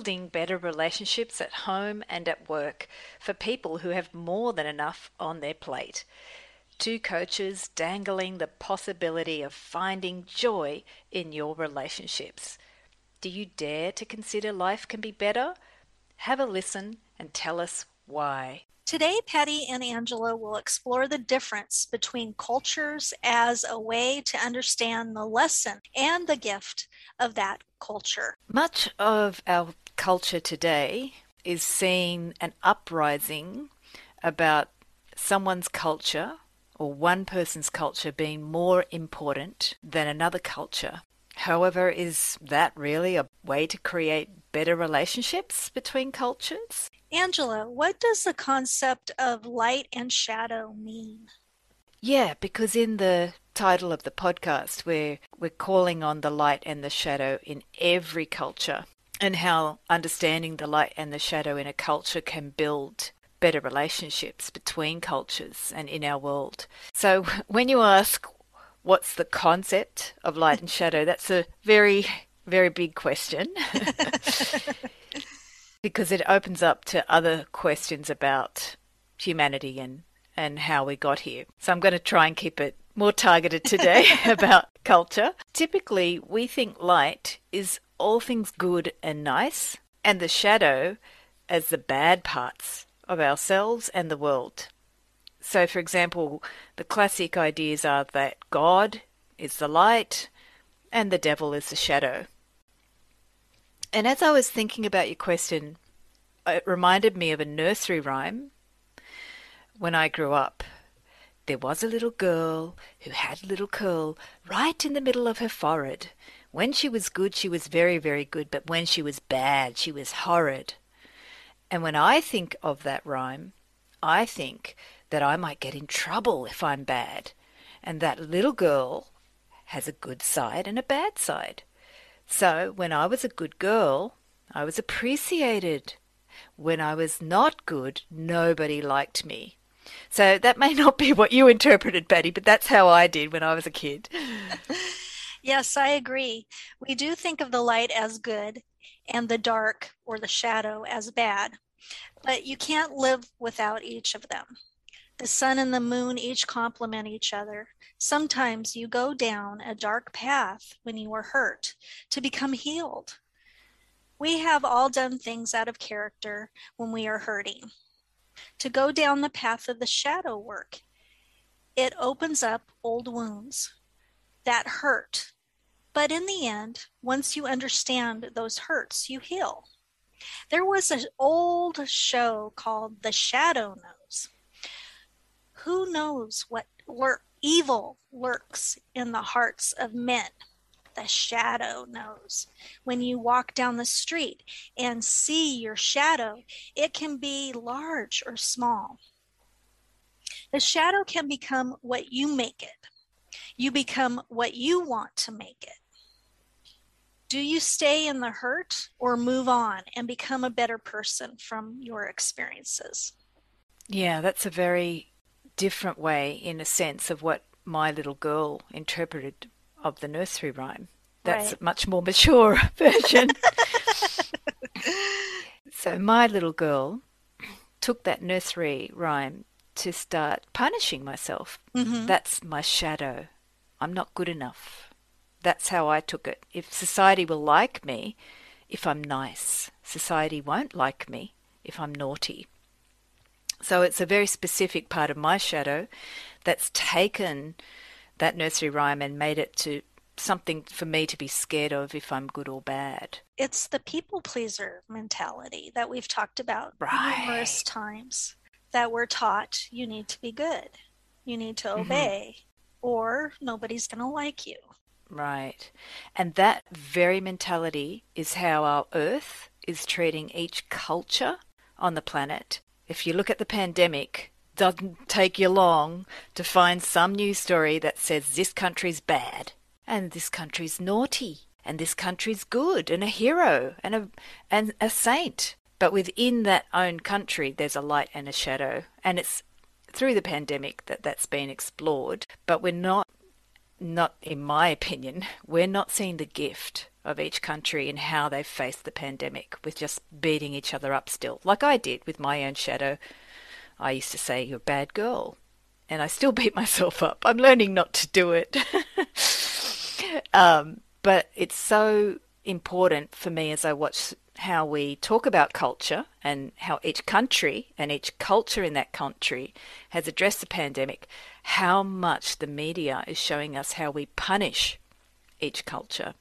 building better relationships at home and at work for people who have more than enough on their plate. Two coaches dangling the possibility of finding joy in your relationships. Do you dare to consider life can be better? Have a listen and tell us why. Today, Patty and Angela will explore the difference between cultures as a way to understand the lesson and the gift of that culture. Much of our culture today is seeing an uprising about someone's culture or one person's culture being more important than another culture. However, is that really a way to create better relationships between cultures? Angela, what does the concept of light and shadow mean? Yeah, because in the title of the podcast, we're, we're calling on the light and the shadow in every culture and how understanding the light and the shadow in a culture can build better relationships between cultures and in our world. So when you ask what's the concept of light and shadow, that's a very, very big question. because it opens up to other questions about humanity and, and how we got here. So I'm going to try and keep it more targeted today about culture. Typically, we think light is all things good and nice, and the shadow as the bad parts of ourselves and the world. So, for example, the classic ideas are that God is the light and the devil is the shadow. And as I was thinking about your question, it reminded me of a nursery rhyme when I grew up. There was a little girl who had a little curl right in the middle of her forehead. When she was good, she was very, very good, but when she was bad, she was horrid. And when I think of that rhyme, I think that I might get in trouble if I'm bad. And that little girl has a good side and a bad side. So when I was a good girl, I was appreciated. When I was not good, nobody liked me. So that may not be what you interpreted, Patty, but that's how I did when I was a kid. yes, I agree. We do think of the light as good and the dark or the shadow as bad, but you can't live without each of them. The sun and the moon each complement each other. Sometimes you go down a dark path when you are hurt to become healed. We have all done things out of character when we are hurting. To go down the path of the shadow work, it opens up old wounds that hurt. But in the end, once you understand those hurts, you heal. There was an old show called The Shadow Knows who knows what lurk, evil lurks in the hearts of men? The shadow knows. When you walk down the street and see your shadow, it can be large or small. The shadow can become what you make it. You become what you want to make it. Do you stay in the hurt or move on and become a better person from your experiences? Yeah, that's a very different way, in a sense, of what my little girl interpreted of the nursery rhyme. That's right. a much more mature version. so my little girl took that nursery rhyme to start punishing myself. Mm-hmm. That's my shadow. I'm not good enough. That's how I took it. If society will like me if I'm nice, society won't like me if I'm naughty. So it's a very specific part of my shadow that's taken that nursery rhyme and made it to something for me to be scared of if I'm good or bad. It's the people pleaser mentality that we've talked about right. numerous times that we're taught you need to be good, you need to mm-hmm. obey, or nobody's going to like you. Right. And that very mentality is how our earth is treating each culture on the planet if you look at the pandemic, doesn't take you long to find some news story that says this country's bad and this country's naughty and this country's good and a hero and a and a saint. But within that own country, there's a light and a shadow, and it's through the pandemic that that's been explored. But we're not, not in my opinion, we're not seeing the gift of each country and how they've faced the pandemic with just beating each other up still, like I did with my own shadow. I used to say, You're a bad girl. And I still beat myself up. I'm learning not to do it. um, but it's so important for me as I watch how we talk about culture and how each country and each culture in that country has addressed the pandemic, how much the media is showing us how we punish each culture.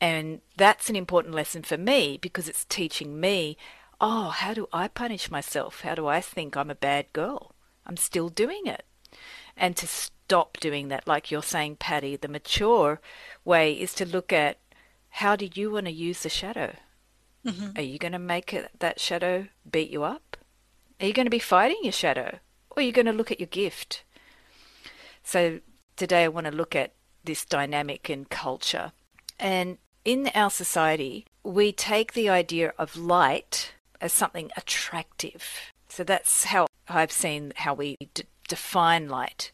And that's an important lesson for me because it's teaching me oh, how do I punish myself? How do I think I'm a bad girl? I'm still doing it. And to stop doing that, like you're saying, Patty, the mature way is to look at how do you want to use the shadow? Mm-hmm. Are you going to make it, that shadow beat you up? Are you going to be fighting your shadow? Or are you going to look at your gift? So today I want to look at this dynamic in culture. And in our society, we take the idea of light as something attractive. So that's how I've seen how we d- define light.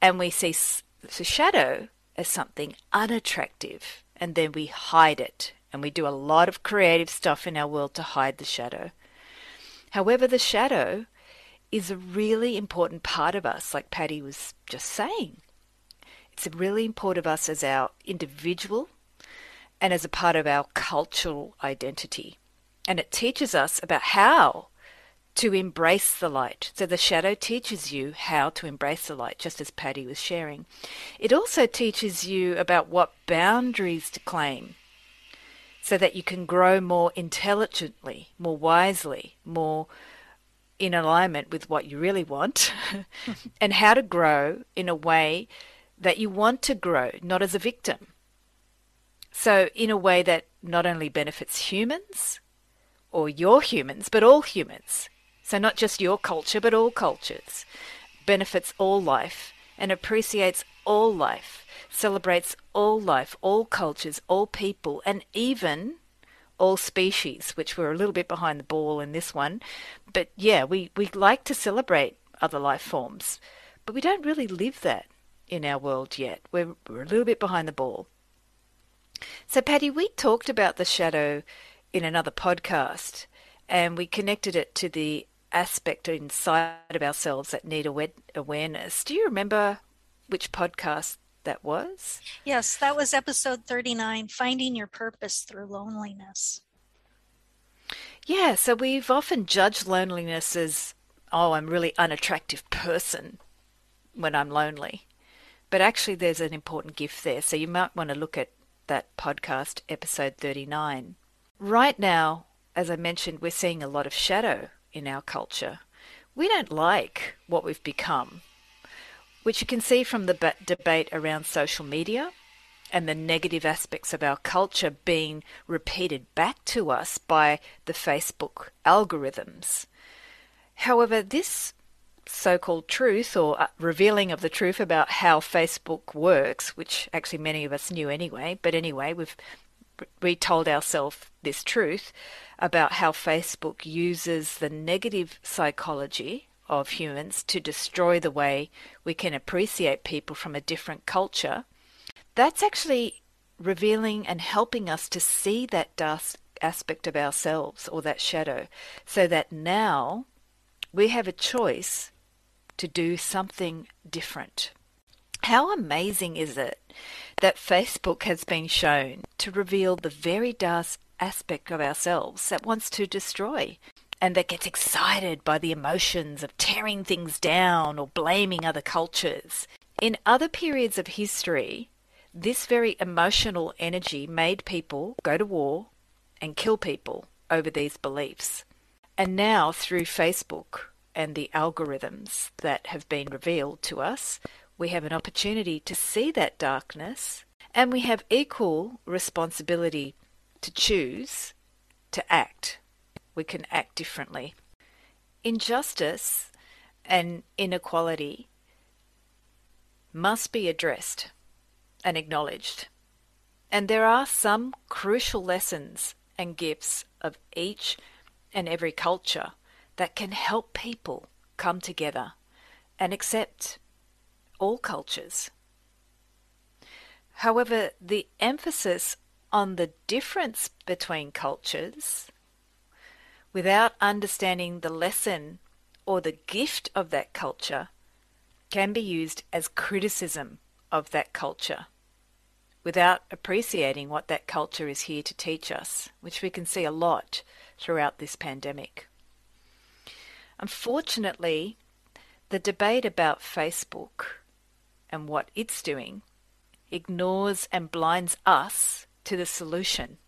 And we see the shadow as something unattractive, and then we hide it. And we do a lot of creative stuff in our world to hide the shadow. However, the shadow is a really important part of us, like Patty was just saying. It's a really important of us as our individual and as a part of our cultural identity. And it teaches us about how to embrace the light. So the shadow teaches you how to embrace the light, just as Patty was sharing. It also teaches you about what boundaries to claim so that you can grow more intelligently, more wisely, more in alignment with what you really want, and how to grow in a way that you want to grow, not as a victim. So, in a way that not only benefits humans or your humans, but all humans. So, not just your culture, but all cultures. Benefits all life and appreciates all life, celebrates all life, all cultures, all people, and even all species, which we're a little bit behind the ball in this one. But yeah, we, we like to celebrate other life forms, but we don't really live that in our world yet. We're, we're a little bit behind the ball. So, Patty, we talked about the shadow in another podcast and we connected it to the aspect inside of ourselves that need awareness. Do you remember which podcast that was? Yes, that was episode 39 Finding Your Purpose Through Loneliness. Yeah, so we've often judged loneliness as, oh, I'm really unattractive person when I'm lonely. But actually, there's an important gift there. So you might want to look at that podcast, episode 39. Right now, as I mentioned, we're seeing a lot of shadow in our culture. We don't like what we've become, which you can see from the debate around social media and the negative aspects of our culture being repeated back to us by the Facebook algorithms. However, this so called truth or uh, revealing of the truth about how Facebook works, which actually many of us knew anyway, but anyway, we've retold ourselves this truth about how Facebook uses the negative psychology of humans to destroy the way we can appreciate people from a different culture. That's actually revealing and helping us to see that aspect of ourselves or that shadow so that now we have a choice to do something different. How amazing is it that Facebook has been shown to reveal the very dark aspect of ourselves that wants to destroy and that gets excited by the emotions of tearing things down or blaming other cultures? In other periods of history, this very emotional energy made people go to war and kill people over these beliefs. And now, through Facebook, and the algorithms that have been revealed to us, we have an opportunity to see that darkness and we have equal responsibility to choose to act. We can act differently. Injustice and inequality must be addressed and acknowledged. And there are some crucial lessons and gifts of each and every culture that can help people come together and accept all cultures. However, the emphasis on the difference between cultures without understanding the lesson or the gift of that culture can be used as criticism of that culture without appreciating what that culture is here to teach us, which we can see a lot throughout this pandemic. Unfortunately, the debate about Facebook and what it's doing ignores and blinds us to the solution,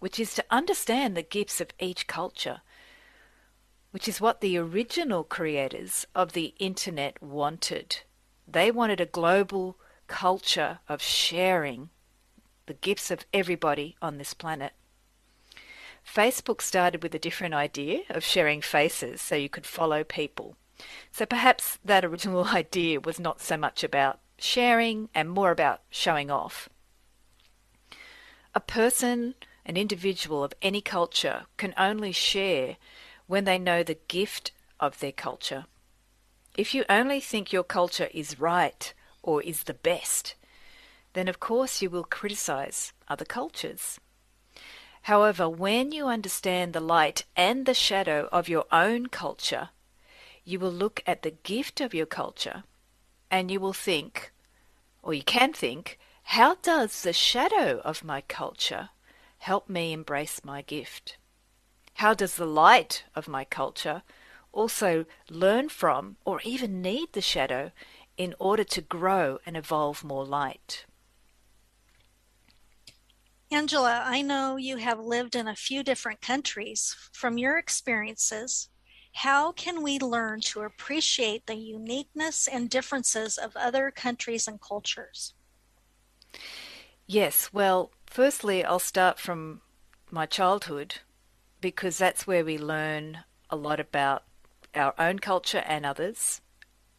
which is to understand the gifts of each culture, which is what the original creators of the internet wanted. They wanted a global culture of sharing the gifts of everybody on this planet. Facebook started with a different idea of sharing faces so you could follow people. So perhaps that original idea was not so much about sharing and more about showing off. A person, an individual of any culture, can only share when they know the gift of their culture. If you only think your culture is right or is the best, then of course you will criticize other cultures. However, when you understand the light and the shadow of your own culture, you will look at the gift of your culture and you will think, or you can think, how does the shadow of my culture help me embrace my gift? How does the light of my culture also learn from or even need the shadow in order to grow and evolve more light? Angela, I know you have lived in a few different countries. From your experiences, how can we learn to appreciate the uniqueness and differences of other countries and cultures? Yes, well, firstly, I'll start from my childhood because that's where we learn a lot about our own culture and others,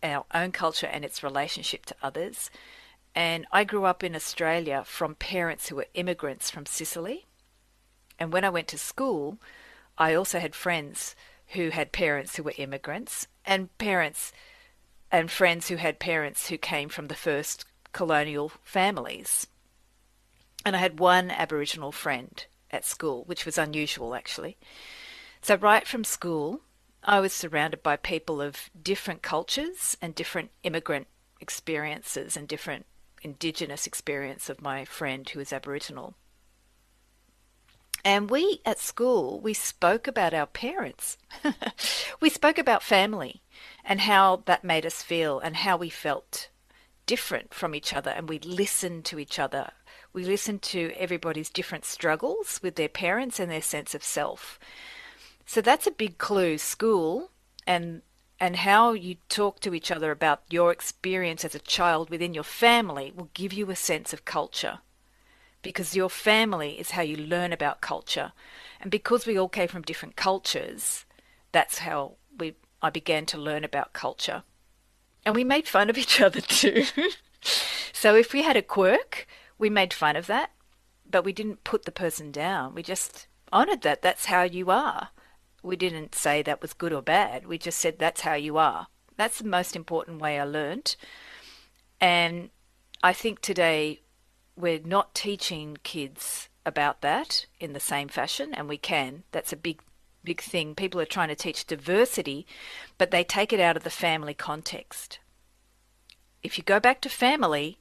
our own culture and its relationship to others. And I grew up in Australia from parents who were immigrants from Sicily. And when I went to school, I also had friends who had parents who were immigrants and parents and friends who had parents who came from the first colonial families. And I had one Aboriginal friend at school, which was unusual actually. So, right from school, I was surrounded by people of different cultures and different immigrant experiences and different Indigenous experience of my friend who was Aboriginal. And we at school, we spoke about our parents. we spoke about family and how that made us feel and how we felt different from each other. And we listened to each other. We listened to everybody's different struggles with their parents and their sense of self. So that's a big clue. School and and how you talk to each other about your experience as a child within your family will give you a sense of culture because your family is how you learn about culture. And because we all came from different cultures, that's how we I began to learn about culture. And we made fun of each other too. so if we had a quirk, we made fun of that, but we didn't put the person down. We just honored that. That's how you are. We didn't say that was good or bad. We just said that's how you are. That's the most important way I learned. And I think today we're not teaching kids about that in the same fashion, and we can. That's a big, big thing. People are trying to teach diversity, but they take it out of the family context. If you go back to family,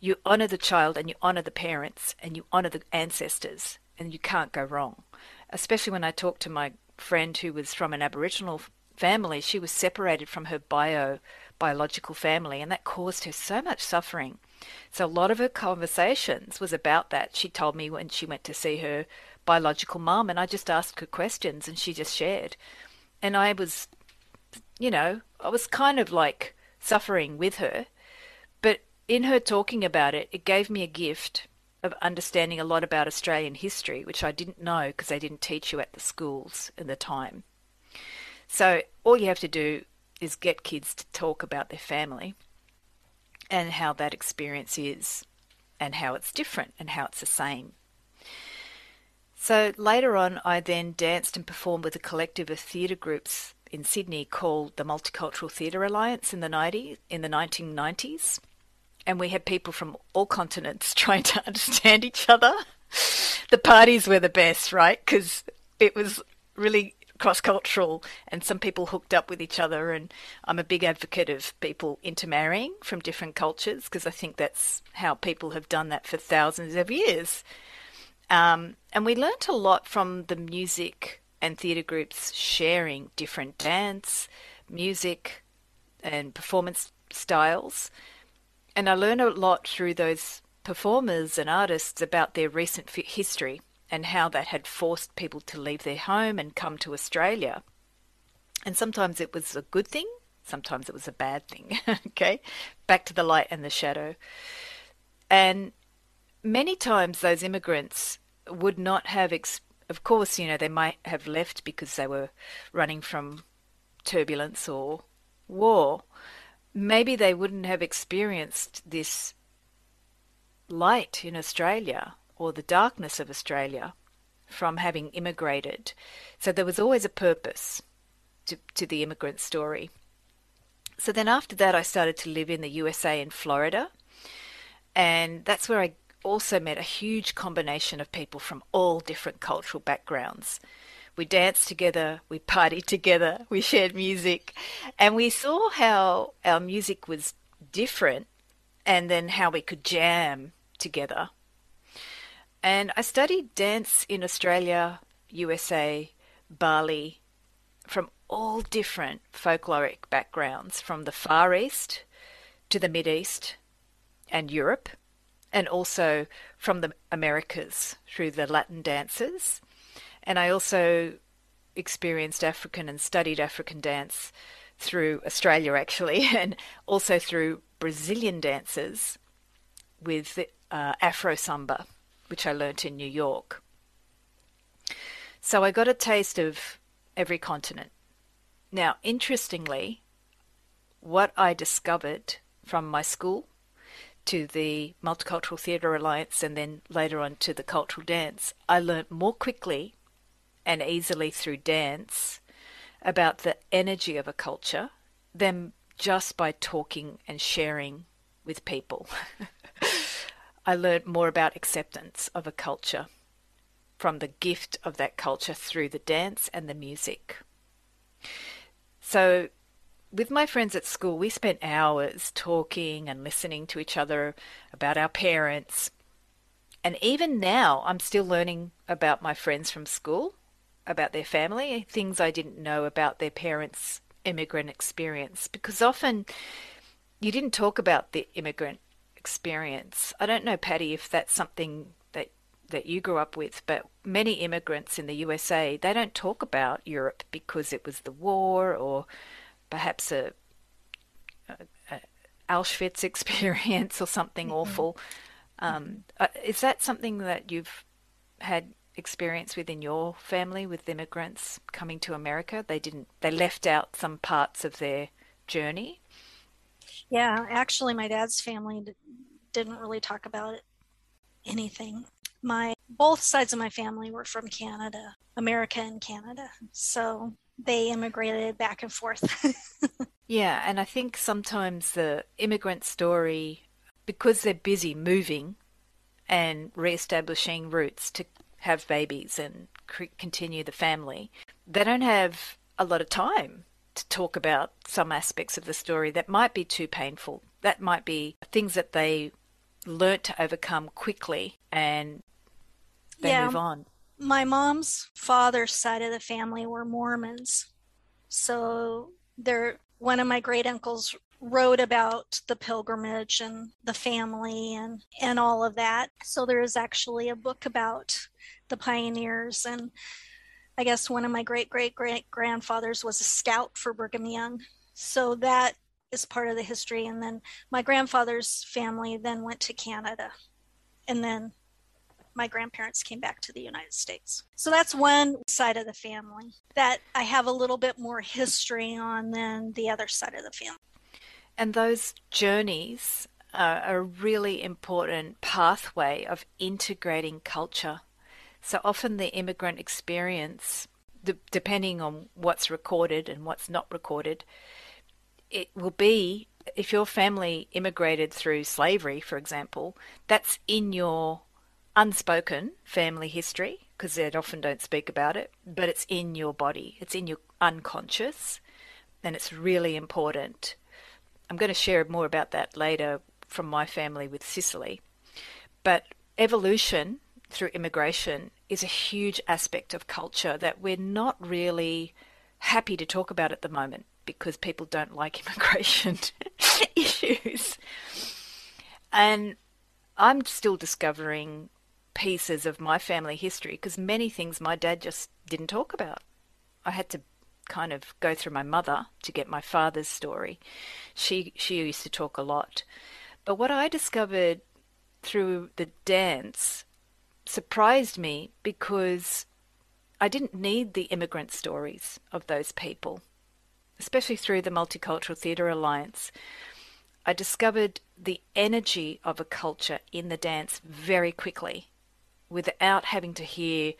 you honour the child and you honour the parents and you honour the ancestors, and you can't go wrong. Especially when I talked to my friend who was from an Aboriginal family, she was separated from her bio biological family, and that caused her so much suffering. So a lot of her conversations was about that. She told me when she went to see her biological mum, and I just asked her questions, and she just shared. And I was, you know, I was kind of like suffering with her, but in her talking about it, it gave me a gift of understanding a lot about Australian history, which I didn't know because they didn't teach you at the schools in the time. So all you have to do is get kids to talk about their family and how that experience is and how it's different and how it's the same. So later on, I then danced and performed with a collective of theatre groups in Sydney called the Multicultural Theatre Alliance in the 90s, in the 1990s, and we had people from all continents trying to understand each other. the parties were the best, right? Because it was really cross cultural and some people hooked up with each other. And I'm a big advocate of people intermarrying from different cultures because I think that's how people have done that for thousands of years. Um, and we learnt a lot from the music and theatre groups sharing different dance, music, and performance styles. And I learned a lot through those performers and artists about their recent history and how that had forced people to leave their home and come to Australia. And sometimes it was a good thing, sometimes it was a bad thing. okay, back to the light and the shadow. And many times those immigrants would not have, ex- of course, you know, they might have left because they were running from turbulence or war. Maybe they wouldn't have experienced this light in Australia or the darkness of Australia from having immigrated. So there was always a purpose to, to the immigrant story. So then after that, I started to live in the USA in Florida. And that's where I also met a huge combination of people from all different cultural backgrounds. We danced together, we partied together, we shared music, and we saw how our music was different and then how we could jam together. And I studied dance in Australia, USA, Bali, from all different folkloric backgrounds, from the Far East to the Mid East and Europe, and also from the Americas through the Latin dances. And I also experienced African and studied African dance through Australia, actually, and also through Brazilian dances with uh, Afro Samba, which I learnt in New York. So I got a taste of every continent. Now, interestingly, what I discovered from my school to the Multicultural Theatre Alliance and then later on to the Cultural Dance, I learnt more quickly and easily through dance about the energy of a culture than just by talking and sharing with people. I learned more about acceptance of a culture from the gift of that culture through the dance and the music. So, with my friends at school, we spent hours talking and listening to each other about our parents. And even now, I'm still learning about my friends from school, about their family, things I didn't know about their parents' immigrant experience, because often you didn't talk about the immigrant experience. I don't know, Patty, if that's something that that you grew up with, but many immigrants in the USA they don't talk about Europe because it was the war or perhaps a, a, a Auschwitz experience or something mm-hmm. awful. Um, uh, is that something that you've had experience with in your family with immigrants coming to America? They didn't. They left out some parts of their journey. Yeah, actually, my dad's family didn't really talk about anything. My both sides of my family were from Canada, America and Canada. So they immigrated back and forth. yeah, and I think sometimes the immigrant story because they're busy moving and re-establishing roots to have babies and continue the family, they don't have a lot of time to talk about some aspects of the story that might be too painful. That might be things that they learnt to overcome quickly and they yeah, move on. My mom's father's side of the family were Mormons. So they're one of my great uncles wrote about the pilgrimage and the family and and all of that. So there is actually a book about the pioneers and I guess one of my great great great grandfathers was a scout for Brigham Young. So that is part of the history. And then my grandfather's family then went to Canada. And then my grandparents came back to the United States. So that's one side of the family that I have a little bit more history on than the other side of the family. And those journeys are a really important pathway of integrating culture so often the immigrant experience, depending on what's recorded and what's not recorded, it will be if your family immigrated through slavery, for example, that's in your unspoken family history because they often don't speak about it, but it's in your body, it's in your unconscious, and it's really important. I'm going to share more about that later from my family with Sicily. But evolution through immigration is a huge aspect of culture that we're not really happy to talk about at the moment because people don't like immigration issues. And I'm still discovering pieces of my family history because many things my dad just didn't talk about. I had to kind of go through my mother to get my father's story. She she used to talk a lot. But what I discovered through the dance surprised me because I didn't need the immigrant stories of those people, especially through the Multicultural Theatre Alliance. I discovered the energy of a culture in the dance very quickly without having to hear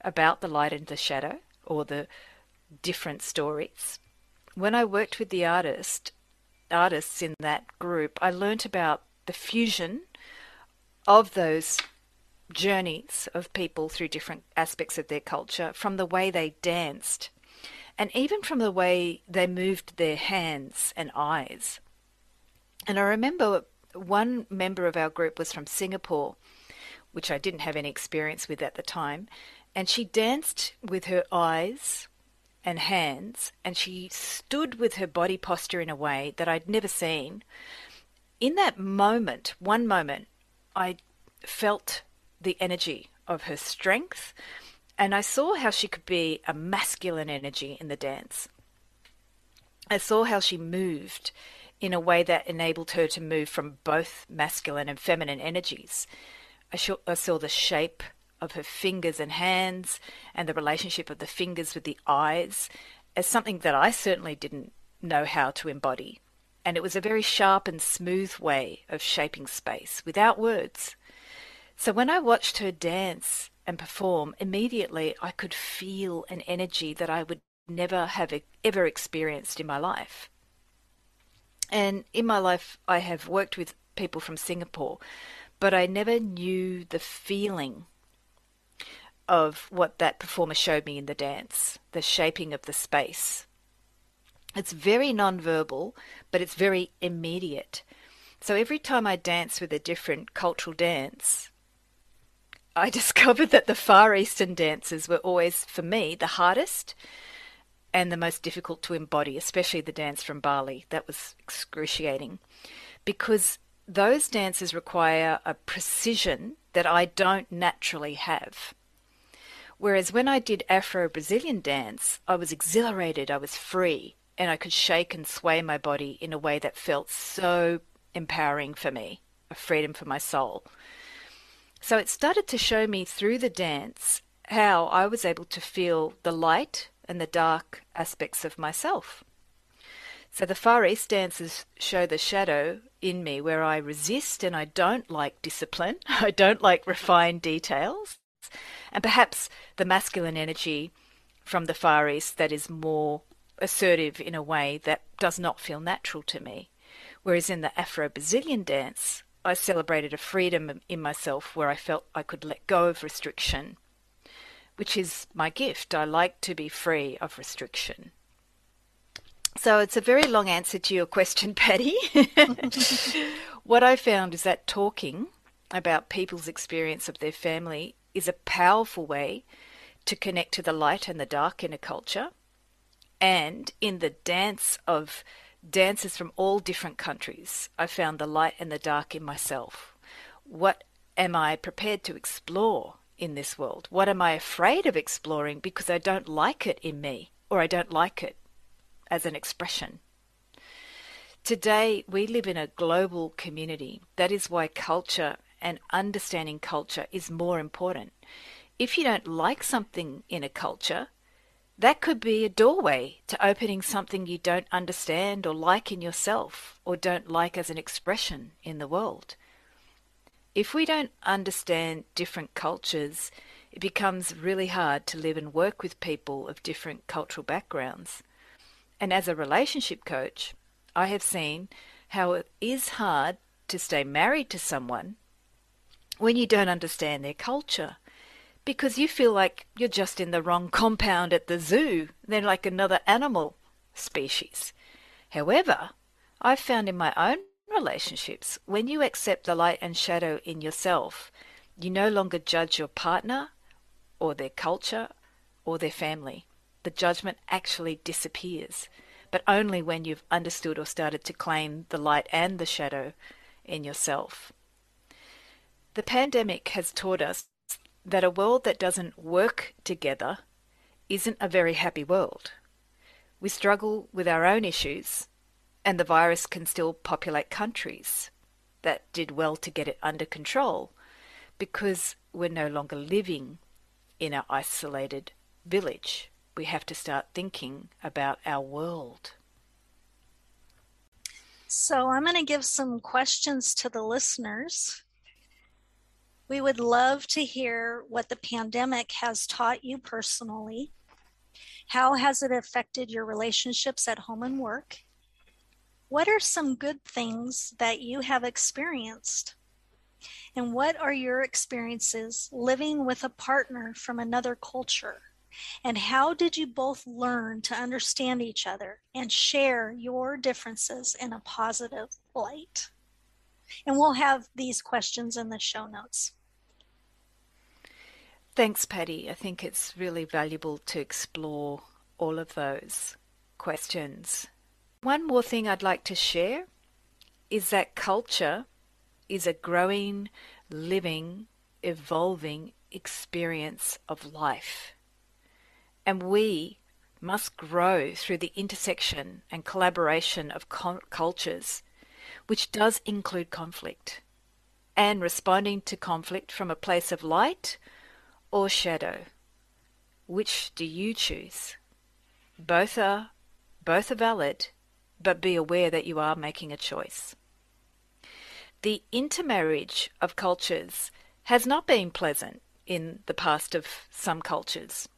about the light and the shadow or the different stories. When I worked with the artist, artists in that group, I learnt about the fusion of those journeys of people through different aspects of their culture from the way they danced and even from the way they moved their hands and eyes. And I remember one member of our group was from Singapore which I didn't have any experience with at the time. And she danced with her eyes and hands, and she stood with her body posture in a way that I'd never seen. In that moment, one moment, I felt the energy of her strength, and I saw how she could be a masculine energy in the dance. I saw how she moved in a way that enabled her to move from both masculine and feminine energies. I, saw the shape of her fingers and hands and the relationship of the fingers with the eyes as something that I certainly didn't know how to embody. And it was a very sharp and smooth way of shaping space without words. So when I watched her dance and perform, immediately I could feel an energy that I would never have ever experienced in my life. And in my life, I have worked with people from Singapore but I never knew the feeling of what that performer showed me in the dance, the shaping of the space. It's very nonverbal, but it's very immediate. So every time I dance with a different cultural dance, I discovered that the Far Eastern dances were always, for me, the hardest and the most difficult to embody, especially the dance from Bali. That was excruciating because those dances require a precision that I don't naturally have. Whereas when I did Afro Brazilian dance, I was exhilarated, I was free, and I could shake and sway my body in a way that felt so empowering for me, a freedom for my soul. So it started to show me through the dance how I was able to feel the light and the dark aspects of myself. So the Far East dances show the shadow in me where I resist and I don't like discipline. I don't like refined details. And perhaps the masculine energy from the Far East that is more assertive in a way that does not feel natural to me. Whereas in the Afro Brazilian dance, I celebrated a freedom in myself where I felt I could let go of restriction, which is my gift. I like to be free of restriction. So it's a very long answer to your question, Patty. what I found is that talking about people's experience of their family is a powerful way to connect to the light and the dark in a culture. And in the dance of dancers from all different countries, I found the light and the dark in myself. What am I prepared to explore in this world? What am I afraid of exploring because I don't like it in me or I don't like it as an expression. Today, we live in a global community. That is why culture and understanding culture is more important. If you don't like something in a culture, that could be a doorway to opening something you don't understand or like in yourself or don't like as an expression in the world. If we don't understand different cultures, it becomes really hard to live and work with people of different cultural backgrounds. And as a relationship coach, I have seen how it is hard to stay married to someone when you don't understand their culture because you feel like you're just in the wrong compound at the zoo. They're like another animal species. However, I've found in my own relationships, when you accept the light and shadow in yourself, you no longer judge your partner or their culture or their family. The judgment actually disappears, but only when you've understood or started to claim the light and the shadow in yourself. The pandemic has taught us that a world that doesn't work together isn't a very happy world. We struggle with our own issues, and the virus can still populate countries that did well to get it under control because we're no longer living in our isolated village. We have to start thinking about our world. So, I'm going to give some questions to the listeners. We would love to hear what the pandemic has taught you personally. How has it affected your relationships at home and work? What are some good things that you have experienced? And what are your experiences living with a partner from another culture? And how did you both learn to understand each other and share your differences in a positive light? And we'll have these questions in the show notes. Thanks, Patty. I think it's really valuable to explore all of those questions. One more thing I'd like to share is that culture is a growing, living, evolving experience of life. And we must grow through the intersection and collaboration of cultures, which does include conflict, and responding to conflict from a place of light or shadow? Which do you choose? Both are both are valid, but be aware that you are making a choice. The intermarriage of cultures has not been pleasant in the past of some cultures.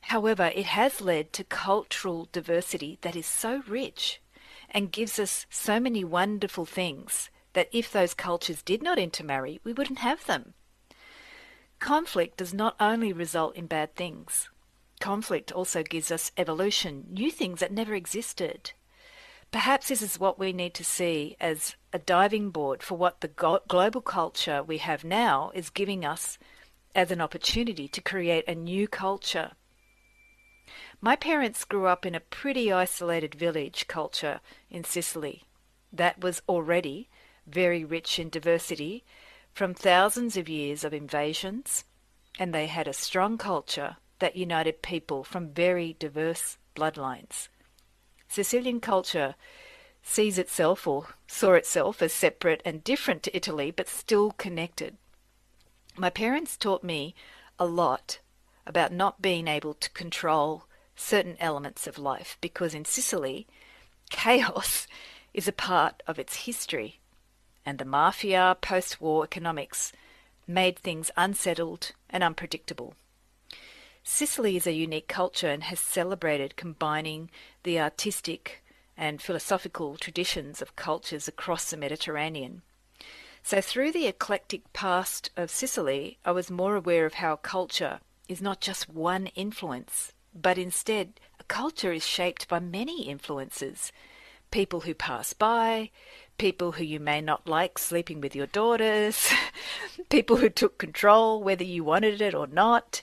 However, it has led to cultural diversity that is so rich and gives us so many wonderful things that if those cultures did not intermarry, we wouldn't have them. Conflict does not only result in bad things. Conflict also gives us evolution, new things that never existed. Perhaps this is what we need to see as a diving board for what the global culture we have now is giving us as an opportunity to create a new culture. My parents grew up in a pretty isolated village culture in Sicily that was already very rich in diversity from thousands of years of invasions, and they had a strong culture that united people from very diverse bloodlines. Sicilian culture sees itself or saw itself as separate and different to Italy, but still connected. My parents taught me a lot about not being able to control certain elements of life because in Sicily, chaos is a part of its history and the mafia post war economics made things unsettled and unpredictable. Sicily is a unique culture and has celebrated combining the artistic and philosophical traditions of cultures across the Mediterranean. So, through the eclectic past of Sicily, I was more aware of how culture is not just one influence, but instead, a culture is shaped by many influences. People who pass by, people who you may not like sleeping with your daughters, people who took control whether you wanted it or not,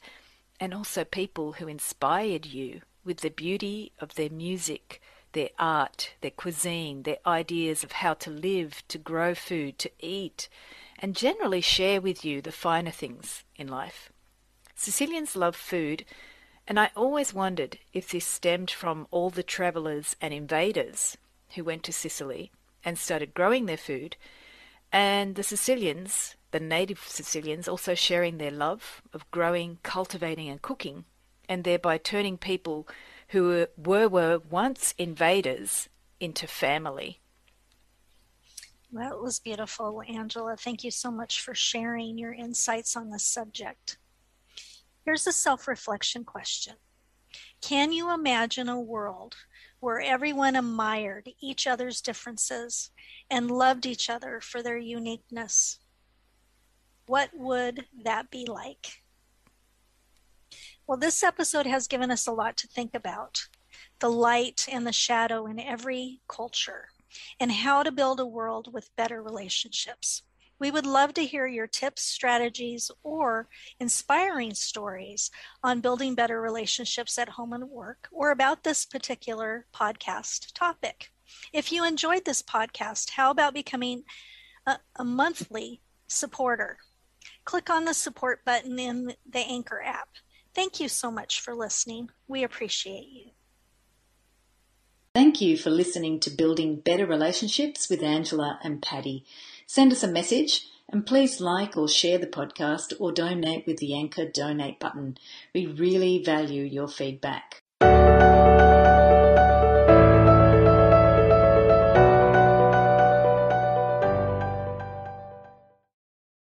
and also people who inspired you with the beauty of their music, their art, their cuisine, their ideas of how to live, to grow food, to eat, and generally share with you the finer things in life. Sicilians love food, and I always wondered if this stemmed from all the travellers and invaders who went to Sicily and started growing their food, and the Sicilians, the native Sicilians, also sharing their love of growing, cultivating, and cooking, and thereby turning people who were, were, once invaders into family. That was beautiful, Angela. Thank you so much for sharing your insights on this subject. Here's a self reflection question Can you imagine a world where everyone admired each other's differences and loved each other for their uniqueness. What would that be like? Well, this episode has given us a lot to think about the light and the shadow in every culture, and how to build a world with better relationships. We would love to hear your tips, strategies, or inspiring stories on building better relationships at home and work, or about this particular podcast topic. If you enjoyed this podcast, how about becoming a, a monthly supporter? Click on the support button in the Anchor app. Thank you so much for listening. We appreciate you. Thank you for listening to Building Better Relationships with Angela and Patty. Send us a message and please like or share the podcast or donate with the Anchor donate button. We really value your feedback.